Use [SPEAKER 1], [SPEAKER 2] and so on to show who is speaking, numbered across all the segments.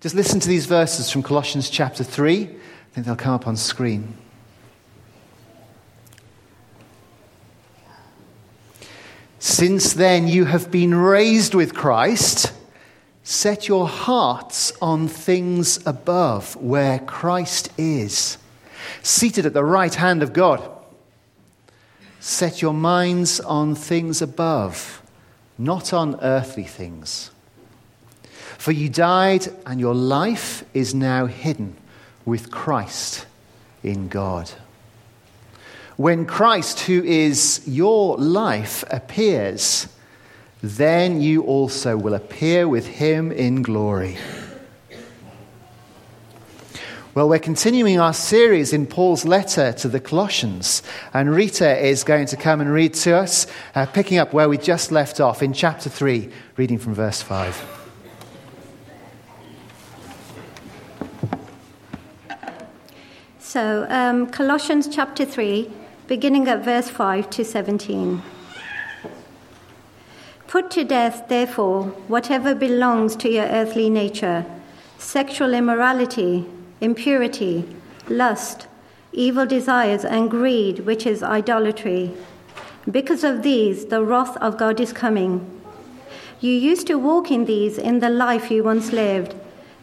[SPEAKER 1] Just listen to these verses from Colossians chapter 3. I think they'll come up on screen. Since then you have been raised with Christ, set your hearts on things above, where Christ is, seated at the right hand of God. Set your minds on things above, not on earthly things. For you died, and your life is now hidden with Christ in God. When Christ, who is your life, appears, then you also will appear with him in glory. Well, we're continuing our series in Paul's letter to the Colossians, and Rita is going to come and read to us, uh, picking up where we just left off in chapter 3, reading from verse 5.
[SPEAKER 2] So, um, Colossians chapter 3, beginning at verse 5 to 17. Put to death, therefore, whatever belongs to your earthly nature sexual immorality, impurity, lust, evil desires, and greed, which is idolatry. Because of these, the wrath of God is coming. You used to walk in these in the life you once lived,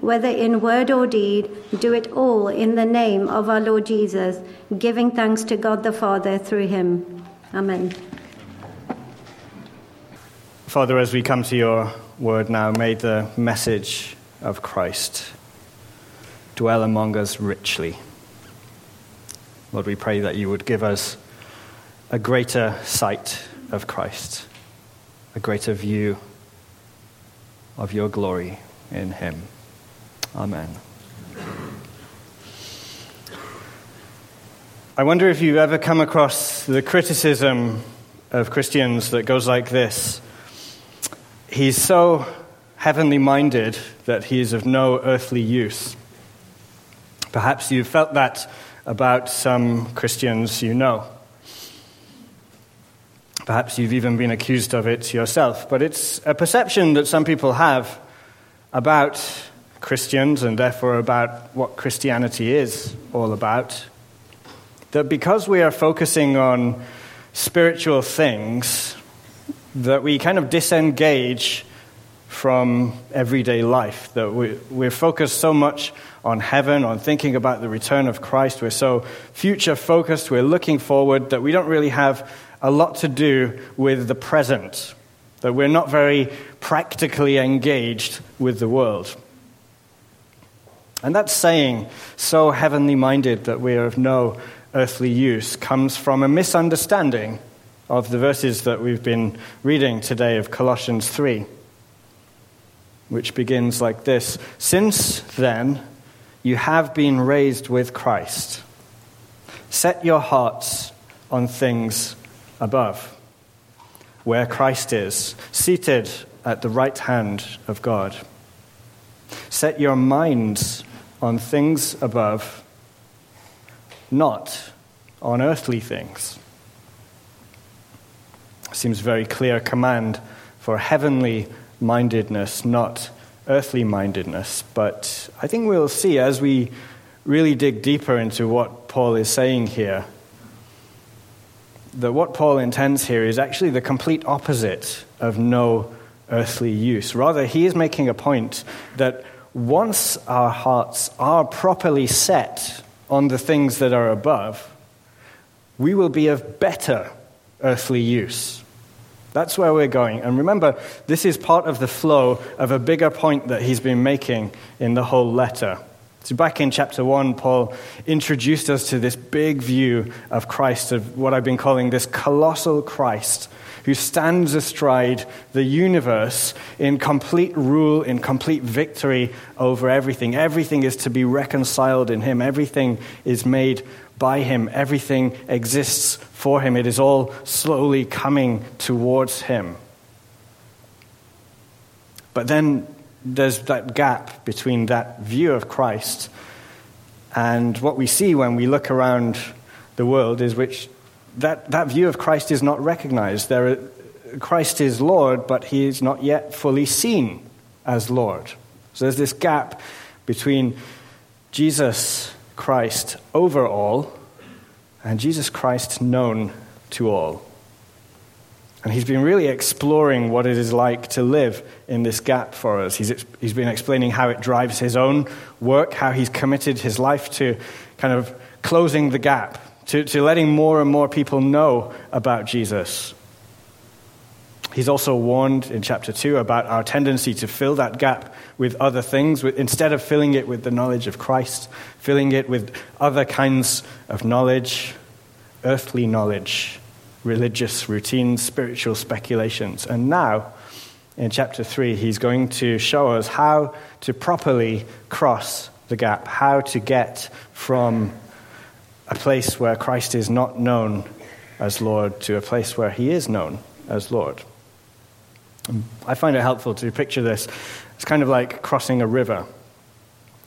[SPEAKER 2] whether in word or deed, do it all in the name of our Lord Jesus, giving thanks to God the Father through him. Amen.
[SPEAKER 3] Father, as we come to your word now, may the message of Christ dwell among us richly. Lord, we pray that you would give us a greater sight of Christ, a greater view of your glory in him. Amen. I wonder if you've ever come across the criticism of Christians that goes like this He's so heavenly minded that he is of no earthly use. Perhaps you've felt that about some Christians you know. Perhaps you've even been accused of it yourself. But it's a perception that some people have about Christians and therefore about what Christianity is all about that because we are focusing on spiritual things, that we kind of disengage from everyday life. That we, we're focused so much on heaven, on thinking about the return of Christ. We're so future focused, we're looking forward, that we don't really have a lot to do with the present. That we're not very practically engaged with the world. And that saying, so heavenly minded that we are of no earthly use comes from a misunderstanding of the verses that we've been reading today of Colossians 3, which begins like this Since then, you have been raised with Christ. Set your hearts on things above, where Christ is, seated at the right hand of God. Set your minds on things above not on earthly things. Seems very clear command for heavenly mindedness, not earthly mindedness. But I think we'll see as we really dig deeper into what Paul is saying here that what Paul intends here is actually the complete opposite of no earthly use. Rather, he is making a point that once our hearts are properly set on the things that are above, we will be of better earthly use. That's where we're going. And remember, this is part of the flow of a bigger point that he's been making in the whole letter. So, back in chapter 1, Paul introduced us to this big view of Christ, of what I've been calling this colossal Christ, who stands astride the universe in complete rule, in complete victory over everything. Everything is to be reconciled in him, everything is made by him, everything exists for him. It is all slowly coming towards him. But then there's that gap between that view of Christ and what we see when we look around the world is which that, that view of Christ is not recognized. There, Christ is Lord, but he is not yet fully seen as Lord. So there's this gap between Jesus Christ over all and Jesus Christ known to all. And he's been really exploring what it is like to live in this gap for us. He's, he's been explaining how it drives his own work, how he's committed his life to kind of closing the gap, to, to letting more and more people know about Jesus. He's also warned in chapter 2 about our tendency to fill that gap with other things, instead of filling it with the knowledge of Christ, filling it with other kinds of knowledge, earthly knowledge religious routines, spiritual speculations. And now, in chapter 3, he's going to show us how to properly cross the gap, how to get from a place where Christ is not known as Lord to a place where he is known as Lord. I find it helpful to picture this. It's kind of like crossing a river.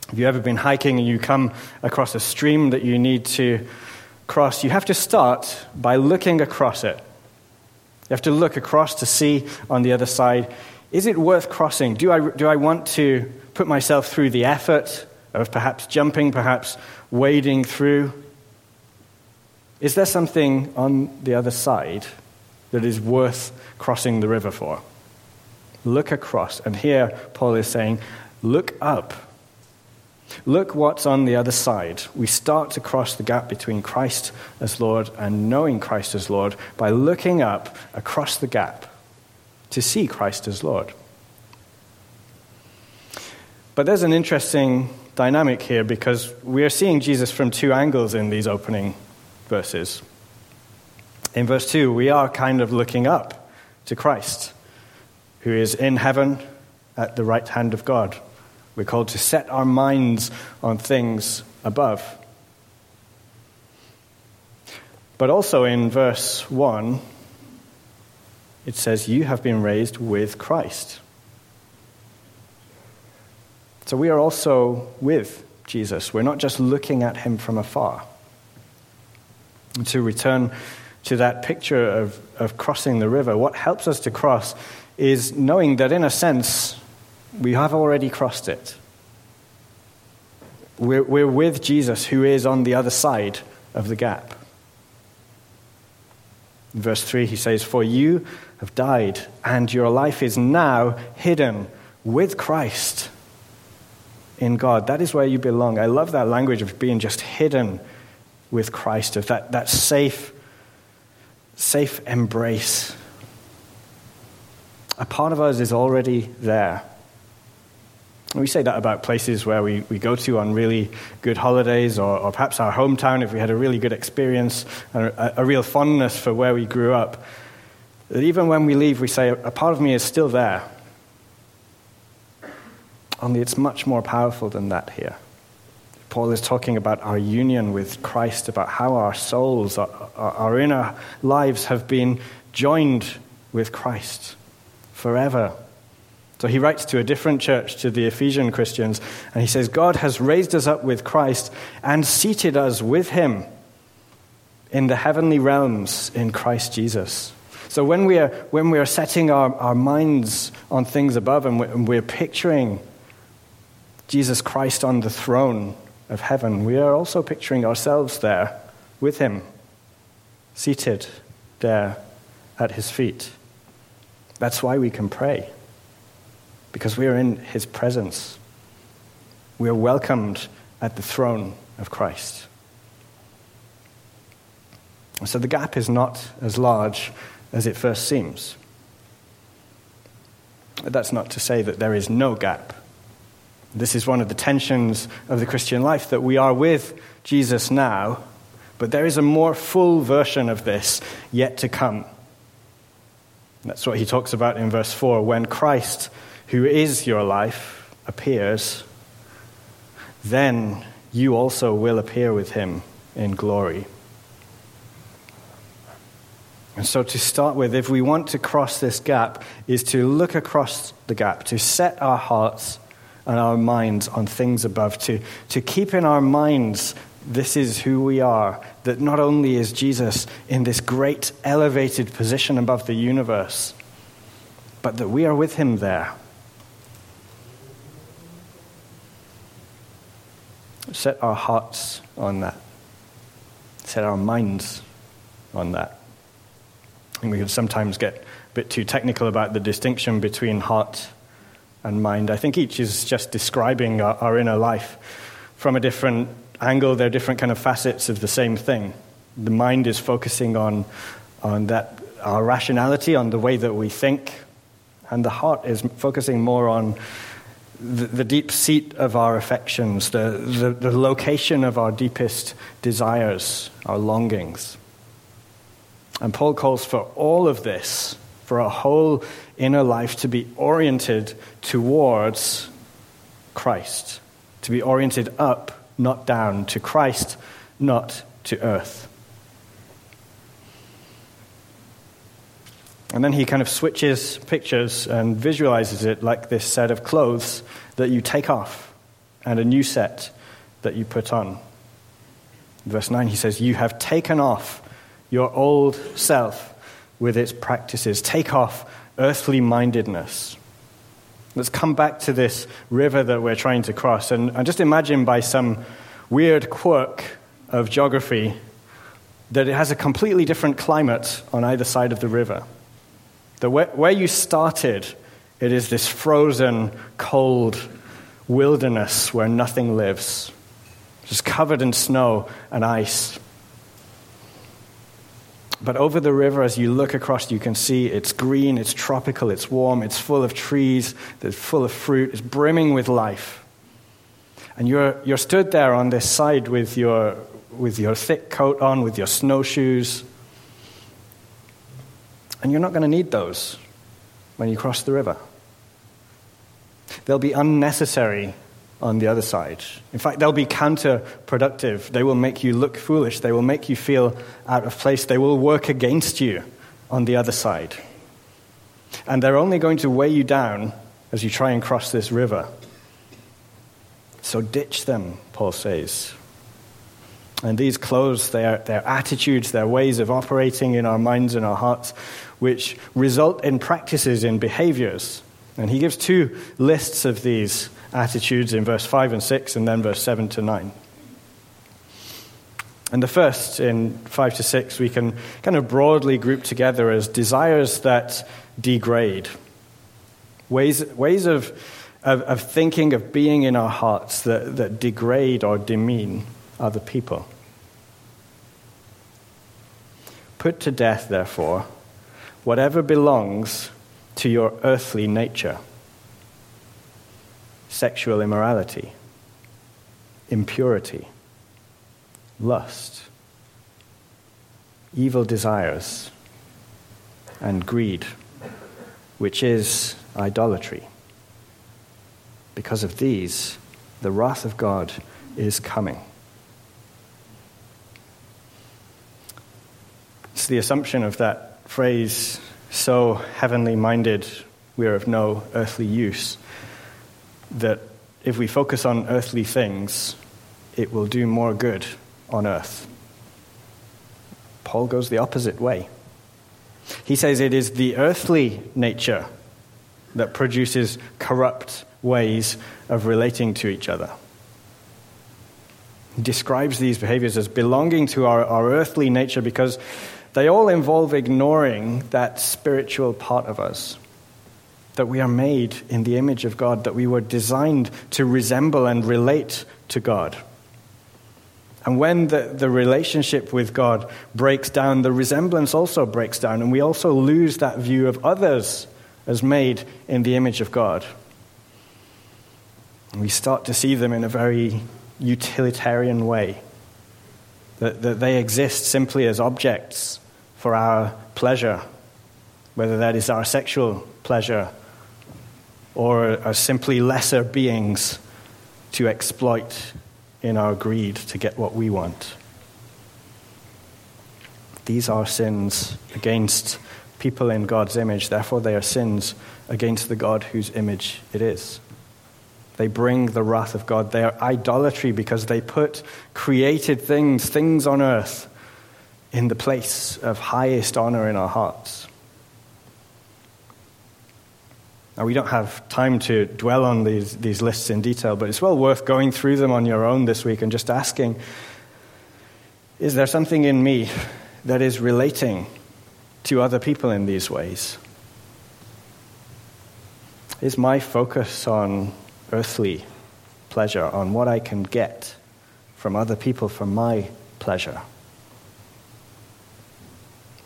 [SPEAKER 3] Have you ever been hiking and you come across a stream that you need to cross, you have to start by looking across it. You have to look across to see on the other side is it worth crossing? Do I, do I want to put myself through the effort of perhaps jumping, perhaps wading through? Is there something on the other side that is worth crossing the river for? Look across. And here Paul is saying, look up. Look what's on the other side. We start to cross the gap between Christ as Lord and knowing Christ as Lord by looking up across the gap to see Christ as Lord. But there's an interesting dynamic here because we are seeing Jesus from two angles in these opening verses. In verse 2, we are kind of looking up to Christ, who is in heaven at the right hand of God. We're called to set our minds on things above. But also in verse 1, it says, You have been raised with Christ. So we are also with Jesus. We're not just looking at him from afar. To return to that picture of, of crossing the river, what helps us to cross is knowing that, in a sense, we have already crossed it. We're, we're with Jesus, who is on the other side of the gap. In verse 3, he says, For you have died, and your life is now hidden with Christ in God. That is where you belong. I love that language of being just hidden with Christ, of that, that safe, safe embrace. A part of us is already there. We say that about places where we, we go to on really good holidays, or, or perhaps our hometown if we had a really good experience, a, a real fondness for where we grew up. That even when we leave, we say, a part of me is still there. Only it's much more powerful than that here. Paul is talking about our union with Christ, about how our souls, our, our inner lives have been joined with Christ forever so he writes to a different church, to the Ephesian Christians, and he says, God has raised us up with Christ and seated us with him in the heavenly realms in Christ Jesus. So when we are, when we are setting our, our minds on things above and we're, and we're picturing Jesus Christ on the throne of heaven, we are also picturing ourselves there with him, seated there at his feet. That's why we can pray, because we are in his presence. We are welcomed at the throne of Christ. So the gap is not as large as it first seems. That's not to say that there is no gap. This is one of the tensions of the Christian life that we are with Jesus now, but there is a more full version of this yet to come. That's what he talks about in verse 4. When Christ, who is your life, appears, then you also will appear with him in glory. And so, to start with, if we want to cross this gap, is to look across the gap, to set our hearts and our minds on things above, to, to keep in our minds this is who we are, that not only is Jesus in this great elevated position above the universe, but that we are with him there. Set our hearts on that, set our minds on that. And we can sometimes get a bit too technical about the distinction between heart and mind. I think each is just describing our, our inner life from a different angle. They're different kind of facets of the same thing. The mind is focusing on, on that, our rationality, on the way that we think, and the heart is focusing more on the, the deep seat of our affections, the, the, the location of our deepest desires, our longings. And Paul calls for all of this, for our whole inner life to be oriented towards Christ, to be oriented up, not down, to Christ, not to earth. And then he kind of switches pictures and visualizes it like this set of clothes that you take off and a new set that you put on. verse 9, he says, You have taken off your old self with its practices. Take off earthly mindedness. Let's come back to this river that we're trying to cross. And, just imagine by some weird quirk of geography that it has a completely different climate on either side of the river. The where, where you started, it is this frozen, cold wilderness where nothing lives, just covered in snow and ice. But over the river, as you look across, you can see it's green, it's tropical, it's warm, it's full of trees, it's full of fruit, it's brimming with life. And you're, you're stood there on this side with your, with your thick coat on, with your snowshoes. And you're not going to need those when you cross the river. They'll be unnecessary on the other side. In fact, they'll be counterproductive. They will make you look foolish. They will make you feel out of place. They will work against you on the other side. And they're only going to weigh you down as you try and cross this river. So ditch them, Paul says. And these clothes, their, their attitudes, their ways of operating in our minds and our hearts, which result in practices, in behaviors. And he gives two lists of these attitudes in verse 5 and 6, and then verse 7 to 9. And the first, in 5 to 6, we can kind of broadly group together as desires that degrade, ways, ways of, of, of thinking, of being in our hearts that, that degrade or demean other people. Put to death, therefore, whatever belongs to your earthly nature sexual immorality, impurity, lust, evil desires, and greed, which is idolatry. Because of these, the wrath of God is coming. It's the assumption of that phrase, so heavenly minded, we are of no earthly use that if we focus on earthly things, it will do more good on earth. Paul goes the opposite way. He says it is the earthly nature that produces corrupt ways of relating to each other. He describes these behaviors as belonging to our, our earthly nature because they all involve ignoring that spiritual part of us. That we are made in the image of God, that we were designed to resemble and relate to God. And when the, the relationship with God breaks down, the resemblance also breaks down, and we also lose that view of others as made in the image of God. And we start to see them in a very utilitarian way, that, that they exist simply as objects for our pleasure, whether that is our sexual pleasure or are simply lesser beings to exploit in our greed to get what we want. These are sins against people in God's image, therefore, they are sins against the God whose image it is. They bring the wrath of God. They are idolatry because they put created things, things on earth, in the place of highest honor in our hearts. Now, we don't have time to dwell on these, these lists in detail, but it's well worth going through them on your own this week and just asking is there something in me that is relating to other people in these ways? Is my focus on earthly pleasure, on what I can get from other people for my pleasure?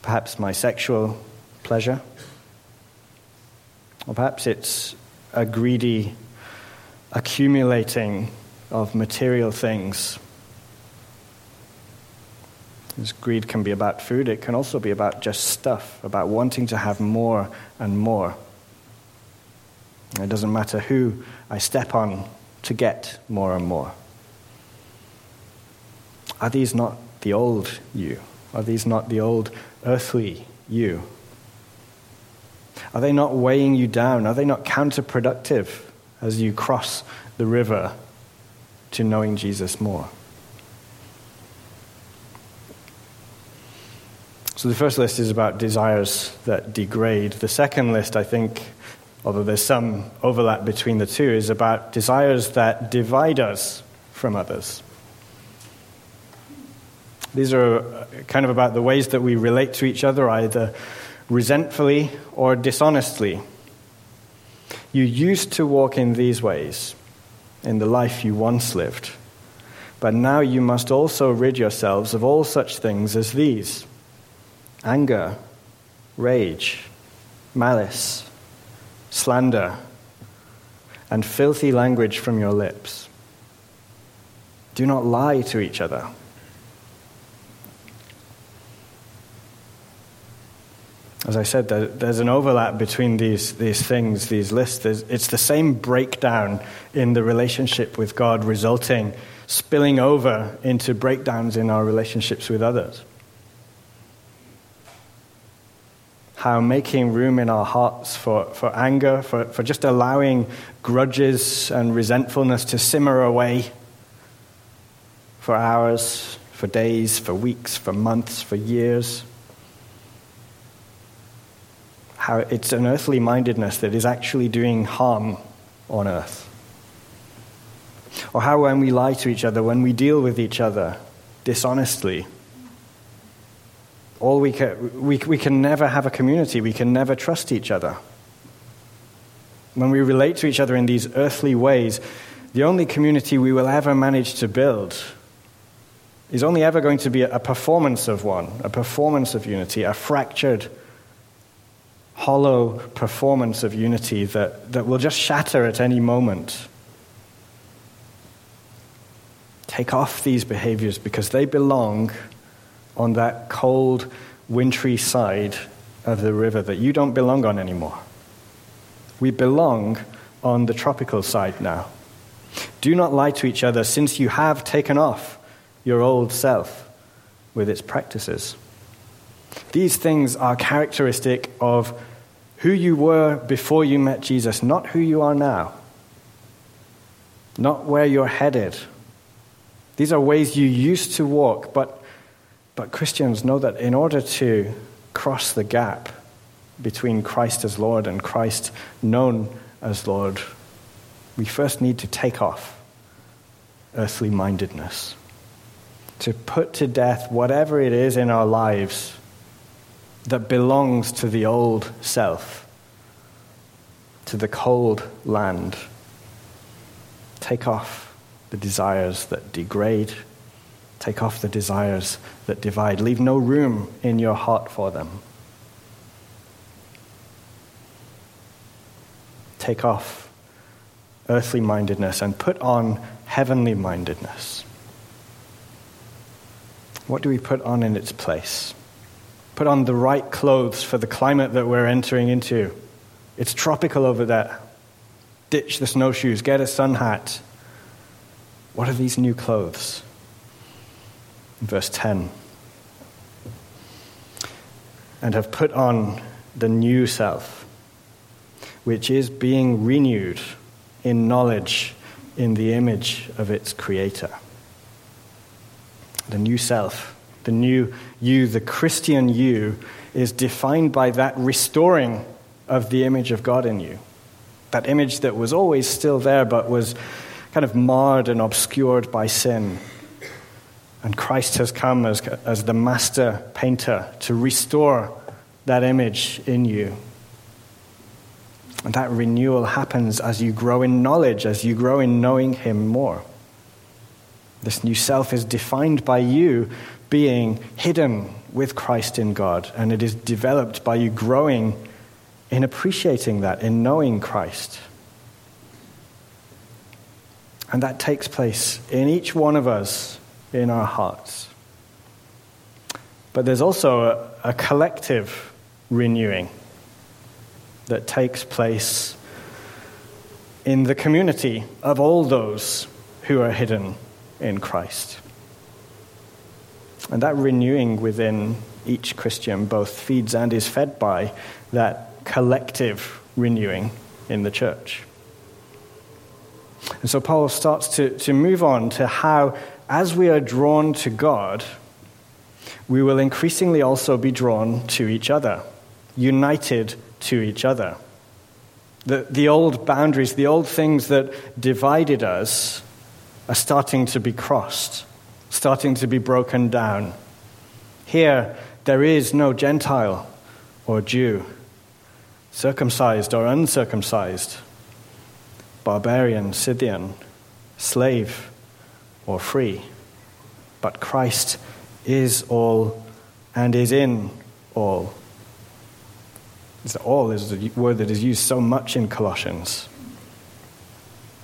[SPEAKER 3] Perhaps my sexual pleasure? Or perhaps it's a greedy accumulating of material things. This greed can be about food, it can also be about just stuff, about wanting to have more and more. It doesn't matter who I step on to get more and more. Are these not the old you? Are these not the old earthly you? Are they not weighing you down? Are they not counterproductive as you cross the river to knowing Jesus more? So the first list is about desires that degrade. The second list, I think, although there's some overlap between the two, is about desires that divide us from others. These are uh, kind of about the ways that we relate to each other, either resentfully or dishonestly. You used to walk in these ways in the life you once lived, but now you must also rid yourselves of all such things as these anger, rage, malice, slander, and filthy language from your lips. Do not lie to each other As I said, there's an overlap between these, these things, these lists. There's, it's the same breakdown in the relationship with God, resulting, spilling over into breakdowns in our relationships with others. How making room in our hearts for, for anger, for, for just allowing grudges and resentfulness to simmer away for hours, for days, for weeks, for months, for years how it's an earthly mindedness that is actually doing harm on earth. Or how, when we lie to each other, when we deal with each other dishonestly, all we can, we, we can never have a community, we can never trust each other. When we relate to each other in these earthly ways, the only community we will ever manage to build is only ever going to be a performance of one, a performance of unity, a fractured hollow performance of unity that, that will just shatter at any moment. Take off these behaviors because they belong on that cold, wintry side of the river that you don't belong on anymore. We belong on the tropical side now. Do not lie to each other since you have taken off your old self with its practices. These things are characteristic of who you were before you met Jesus, not who you are now, not where you're headed. These are ways you used to walk, but But Christians know that in order to cross the gap between Christ as Lord and Christ known as Lord, we first need to take off earthly mindedness, to put to death whatever it is in our lives that belongs to the old self, to the cold land. Take off the desires that degrade Take off the desires that divide. Leave no room in your heart for them. Take off earthly mindedness and put on heavenly mindedness. What do we put on in its place? Put on the right clothes for the climate that we're entering into. It's tropical over there. Ditch the snowshoes, get a sun hat. What are these new clothes? verse 10. And have put on the new self, which is being renewed in knowledge in the image of its creator. The new self, the new you, the Christian you, is defined by that restoring of the image of God in you. That image that was always still there but was kind of marred and obscured by sin and Christ has come as, as the master painter to restore that image in you. And that renewal happens as you grow in knowledge, as you grow in knowing Him more. This new self is defined by you being hidden with Christ in God, and it is developed by you growing in appreciating that, in knowing Christ. And that takes place in each one of us in our hearts. But there's also a, a collective renewing that takes place in the community of all those who are hidden in Christ. And that renewing within each Christian both feeds and is fed by that collective renewing in the church. And so Paul starts to, to move on to how as we are drawn to God, we will increasingly also be drawn to each other, united to each other. The, the old boundaries, the old things that divided us, are starting to be crossed, starting to be broken down. Here, there is no Gentile or Jew, circumcised or uncircumcised, barbarian, Scythian, slave or free. But Christ is all and is in all. This all is the word that is used so much in Colossians.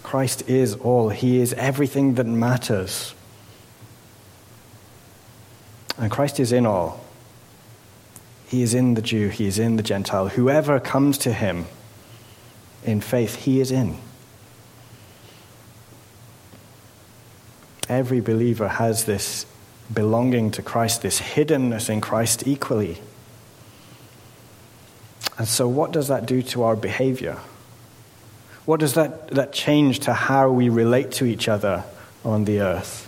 [SPEAKER 3] Christ is all. He is everything that matters. And Christ is in all. He is in the Jew, he is in the Gentile. Whoever comes to him in faith, he is in. every believer has this belonging to Christ, this hiddenness in Christ equally. And so, what does that do to our behavior? What does that, that change to how we relate to each other on the earth?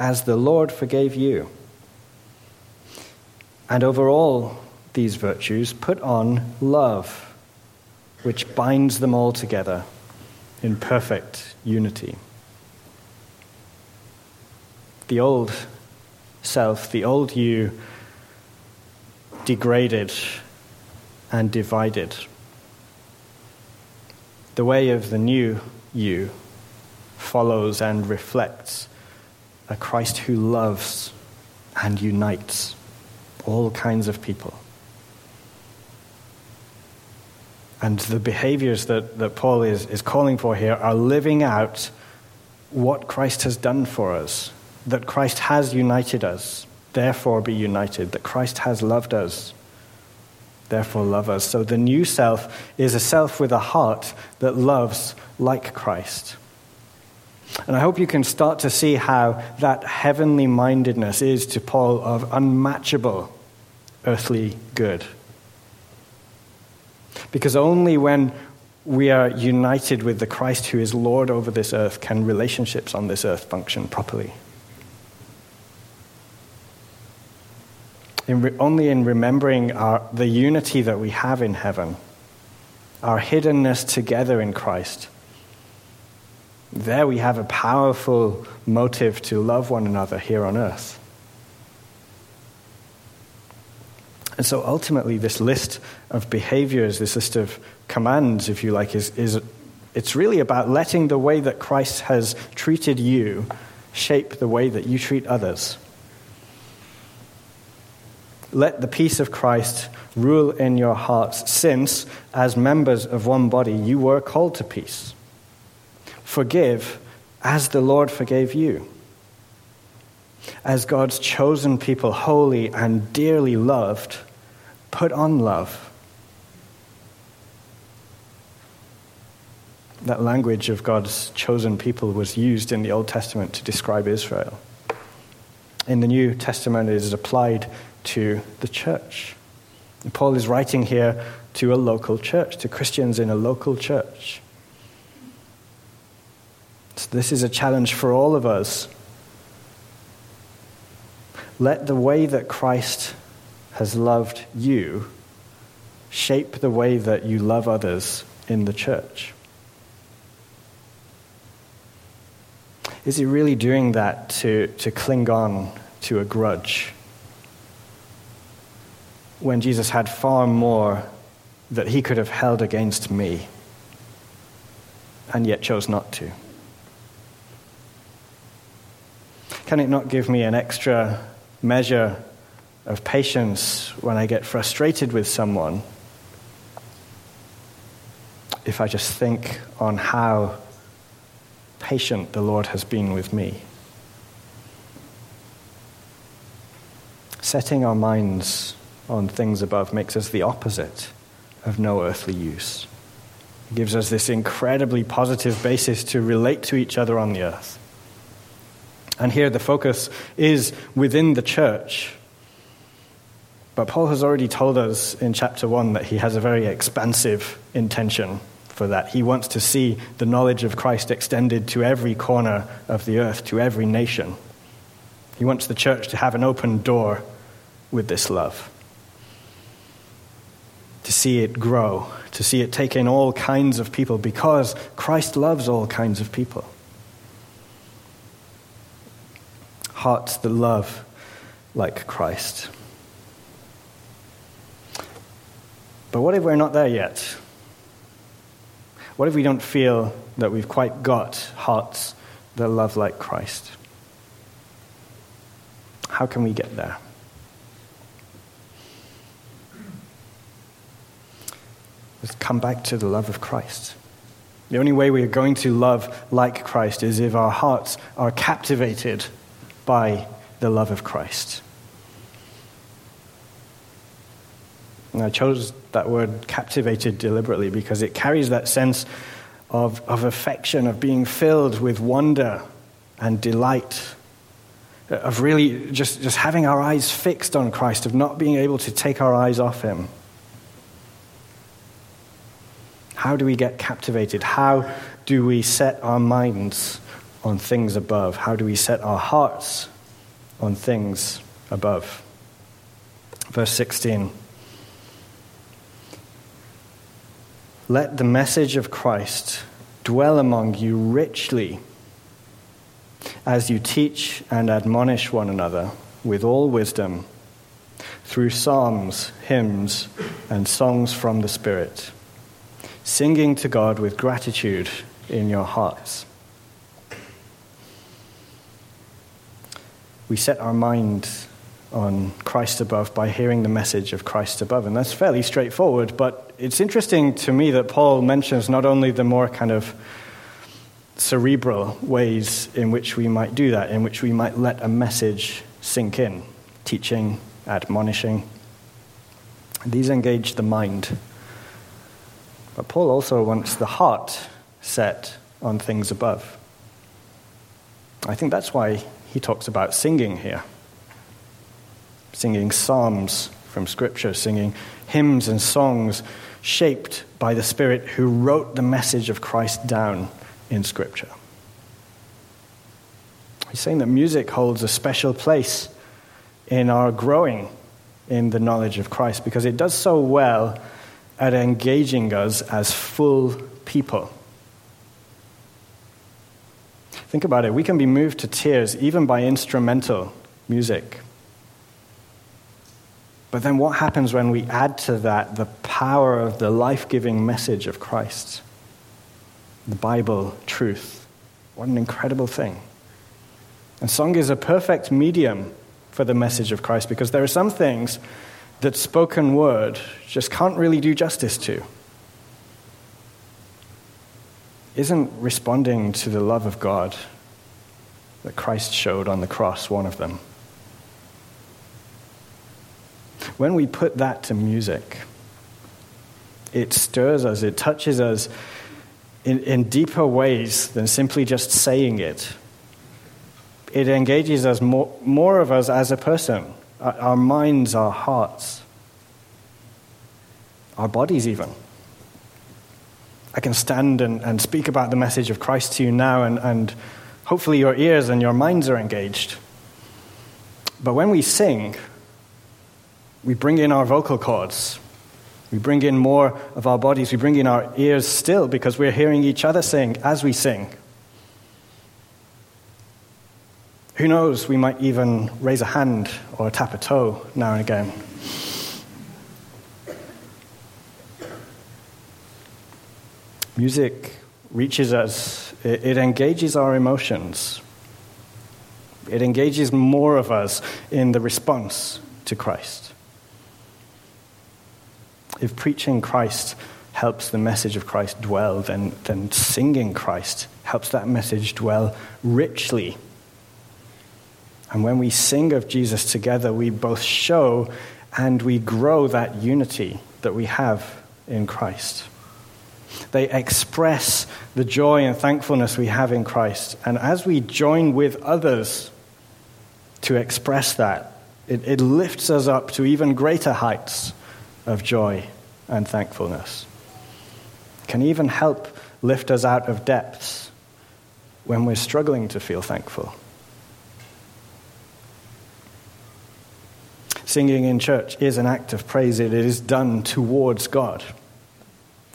[SPEAKER 3] as the Lord forgave you. And over all these virtues, put on love, which binds them all together in perfect unity. The old self, the old you, degraded and divided. The way of the new you follows and reflects a Christ who loves and unites all kinds of people. And the behaviors that, that Paul is, is calling for here are living out what Christ has done for us that Christ has united us, therefore be united, that Christ has loved us, therefore love us. So the new self is a self with a heart that loves like Christ. And I hope you can start to see how that heavenly mindedness is to Paul of unmatchable earthly good. Because only when we are united with the Christ who is Lord over this earth can relationships on this earth function properly. In re- only in remembering our, the unity that we have in heaven, our hiddenness together in Christ, there we have a powerful motive to love one another here on earth. And so ultimately, this list of behaviors, this list of commands, if you like, is, is it's really about letting the way that Christ has treated you shape the way that you treat others. Let the peace of Christ rule in your hearts, since, as members of one body, you were called to peace. Forgive as the Lord forgave you. As God's chosen people, holy and dearly loved, put on love. That language of God's chosen people was used in the Old Testament to describe Israel. In the New Testament, it is applied to the church. Paul is writing here to a local church, to Christians in a local church. This is a challenge for all of us. Let the way that Christ has loved you shape the way that you love others in the church. Is he really doing that to, to cling on to a grudge? When Jesus had far more that he could have held against me and yet chose not to? Can it not give me an extra measure of patience when I get frustrated with someone if I just think on how patient the Lord has been with me. Setting our minds on things above makes us the opposite of no earthly use. It gives us this incredibly positive basis to relate to each other on the earth. And here the focus is within the church. But Paul has already told us in chapter 1 that he has a very expansive intention for that. He wants to see the knowledge of Christ extended to every corner of the earth, to every nation. He wants the church to have an open door with this love, to see it grow, to see it take in all kinds of people, because Christ loves all kinds of people. Hearts that love like Christ. But what if we're not there yet? What if we don't feel that we've quite got hearts that love like Christ? How can we get there? Let's come back to the love of Christ. The only way we are going to love like Christ is if our hearts are captivated by the love of Christ. And I chose that word captivated deliberately because it carries that sense of, of affection, of being filled with wonder and delight, of really just, just having our eyes fixed on Christ, of not being able to take our eyes off Him. How do we get captivated? How do we set our minds on things above? How do we set our hearts on things above? Verse 16. Let the message of Christ dwell among you richly as you teach and admonish one another with all wisdom through psalms, hymns, and songs from the Spirit, singing to God with gratitude in your hearts. We set our mind on Christ above by hearing the message of Christ above. And that's fairly straightforward, but it's interesting to me that Paul mentions not only the more kind of cerebral ways in which we might do that, in which we might let a message sink in, teaching, admonishing. These engage the mind. But Paul also wants the heart set on things above. I think that's why he talks about singing here. Singing psalms from Scripture, singing hymns and songs shaped by the Spirit who wrote the message of Christ down in Scripture. He's saying that music holds a special place in our growing in the knowledge of Christ because it does so well at engaging us as full people. Think about it. We can be moved to tears even by instrumental music. But then what happens when we add to that the power of the life giving message of Christ? The Bible truth. What an incredible thing. And song is a perfect medium for the message of Christ because there are some things that spoken word just can't really do justice to. Isn't responding to the love of God that Christ showed on the cross one of them? When we put that to music, it stirs us, it touches us in, in deeper ways than simply just saying it. It engages us more, more of us as a person, our, our minds, our hearts, our bodies, even. I can stand and, and speak about the message of Christ to you now, and, and hopefully your ears and your minds are engaged. But when we sing, we bring in our vocal cords. We bring in more of our bodies. We bring in our ears still because we're hearing each other sing as we sing. Who knows, we might even raise a hand or tap a toe now and again. Music reaches us, it, engages our emotions, it engages more of us in the response to Christ. If preaching Christ helps the message of Christ dwell, then, then singing Christ helps that message dwell richly. And when we sing of Jesus together, we both show and we grow that unity that we have in Christ. They express the joy and thankfulness we have in Christ. And as we join with others to express that, it, it lifts us up to even greater heights of joy and thankfulness. It can even help lift us out of depths when we're struggling to feel thankful. Singing in church is an act of praise, it is done towards God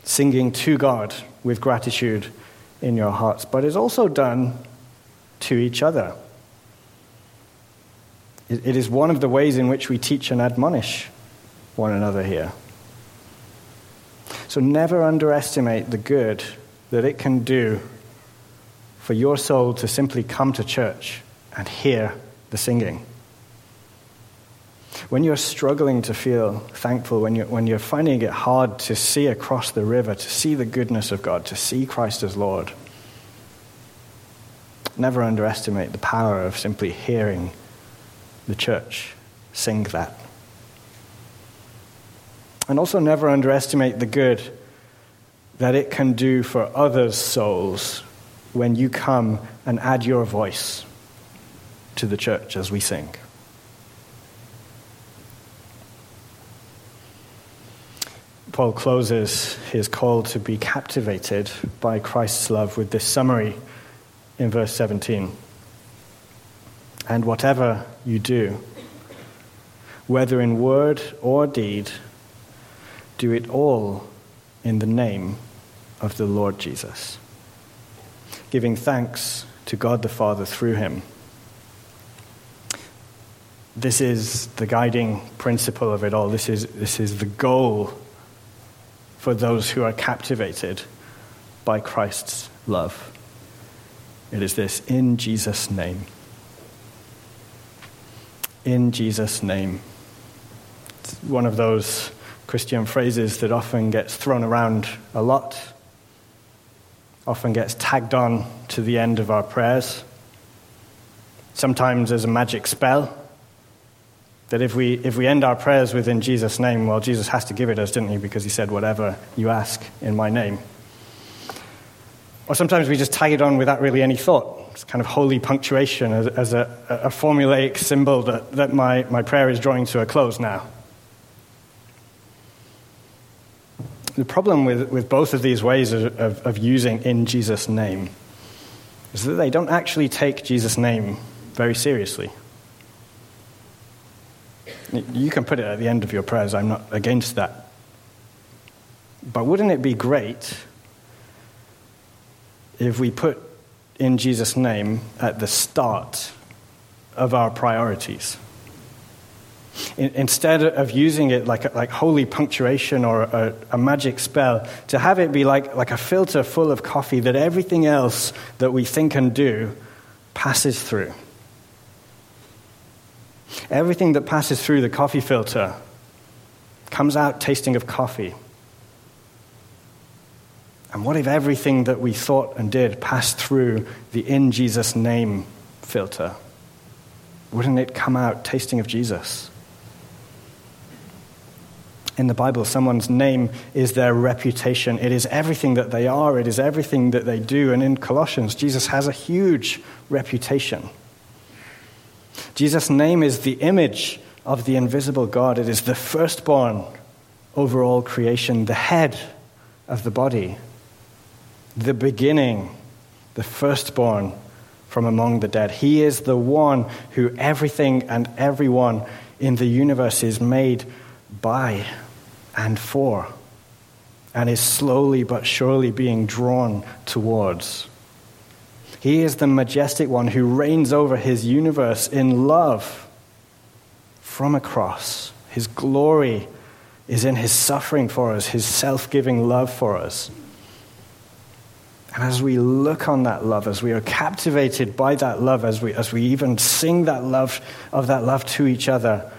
[SPEAKER 3] singing to God with gratitude in your hearts, but it's also done to each other. It is one of the ways in which we teach and admonish one another here. So never underestimate the good that it can do for your soul to simply come to church and hear the singing. When you're struggling to feel thankful, when you're, when you're finding it hard to see across the river, to see the goodness of God, to see Christ as Lord, never underestimate the power of simply hearing the church sing that. And also never underestimate the good that it can do for others' souls when you come and add your voice to the church as we sing. Paul closes his call to be captivated by Christ's love with this summary in verse 17. And whatever you do, whether in word or deed, do it all in the name of the Lord Jesus, giving thanks to God the Father through him. This is the guiding principle of it all. This is, this is the goal for those who are captivated by Christ's love. It is this in Jesus' name. In Jesus' name. It's one of those Christian phrases that often gets thrown around a lot. often gets tagged on to the end of our prayers. Sometimes there's a magic spell that if we, if we end our prayers with in Jesus' name, well, Jesus has to give it us, didn't he? Because he said, whatever you ask in my name. Or sometimes we just tag it on without really any thought. It's kind of holy punctuation as, as a, a, formulaic symbol that, that my, my prayer is drawing to a close now. The problem with, with both of these ways of, of, of using in Jesus' name is that they don't actually take Jesus' name very seriously. You can put it at the end of your prayers, I'm not against that. But wouldn't it be great if we put in Jesus' name at the start of our priorities? instead of using it like, like holy punctuation or a, a, magic spell, to have it be like, like a filter full of coffee that everything else that we think and do passes through. Everything that passes through the coffee filter comes out tasting of coffee. And what if everything that we thought and did passed through the in Jesus' name filter? Wouldn't it come out tasting of Jesus? In the Bible, someone's name is their reputation. It is everything that they are, it is everything that they do. And in Colossians, Jesus has a huge reputation. Jesus' name is the image of the invisible God. It is the firstborn over all creation, the head of the body, the beginning, the firstborn from among the dead. He is the one who everything and everyone in the universe is made by and for, and is slowly but surely being drawn towards. He is the majestic one who reigns over his universe in love from a cross. His glory is in his suffering for us, his self giving love for us. And as we look on that love, as we are captivated by that love, as we, as we even sing that love of that love to each other,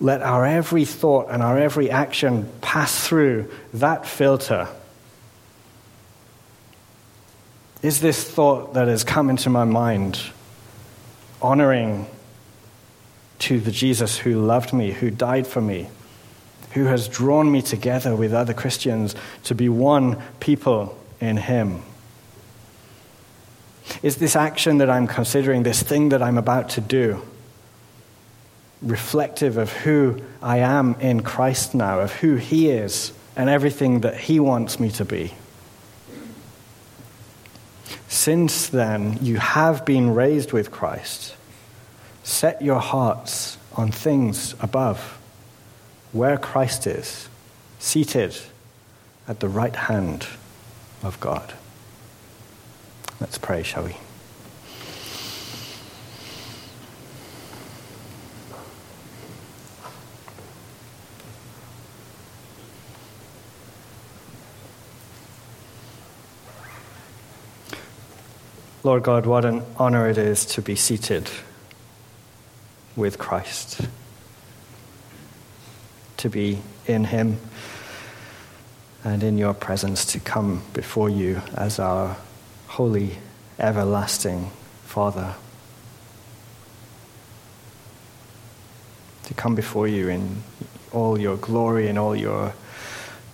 [SPEAKER 3] let our every thought and our every action pass through that filter is this thought that has come into my mind honoring to the Jesus who loved me, who died for me, who has drawn me together with other Christians to be one people in Him? Is this action that I'm considering, this thing that I'm about to do, reflective of who I am in Christ now, of who He is, and everything that He wants me to be? Since then, you have been raised with Christ. Set your hearts on things above, where Christ is, seated at the right hand of God. Let's pray, shall we? Lord God, what an honor it is to be seated with Christ, to be in Him and in your presence, to come before you as our holy, everlasting Father. To come before you in all your glory and all your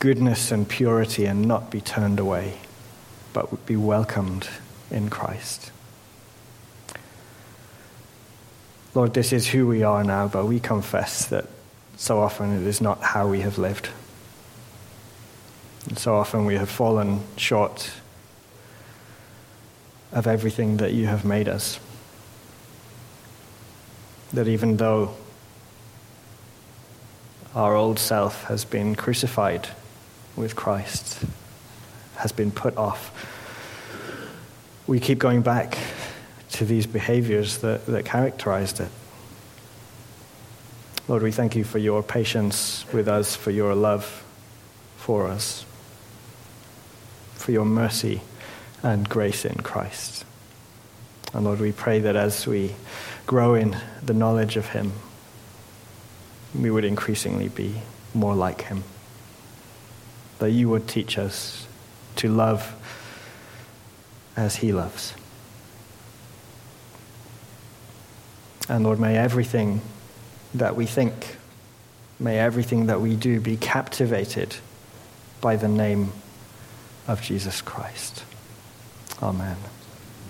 [SPEAKER 3] goodness and purity and not be turned away, but be welcomed in Christ. Lord, this is who we are now, but we confess that so often it is not how we have lived. And so often we have fallen short of everything that you have made us. That even though our old self has been crucified with Christ, has been put off, we keep going back to these behaviors that, that characterized it. Lord, we thank you for your patience with us, for your love for us, for your mercy and grace in Christ. And Lord, we pray that as we grow in the knowledge of Him, we would increasingly be more like Him. That you would teach us to love as he loves. And Lord, may everything that we think, may everything that we do be captivated by the name of Jesus Christ. Amen.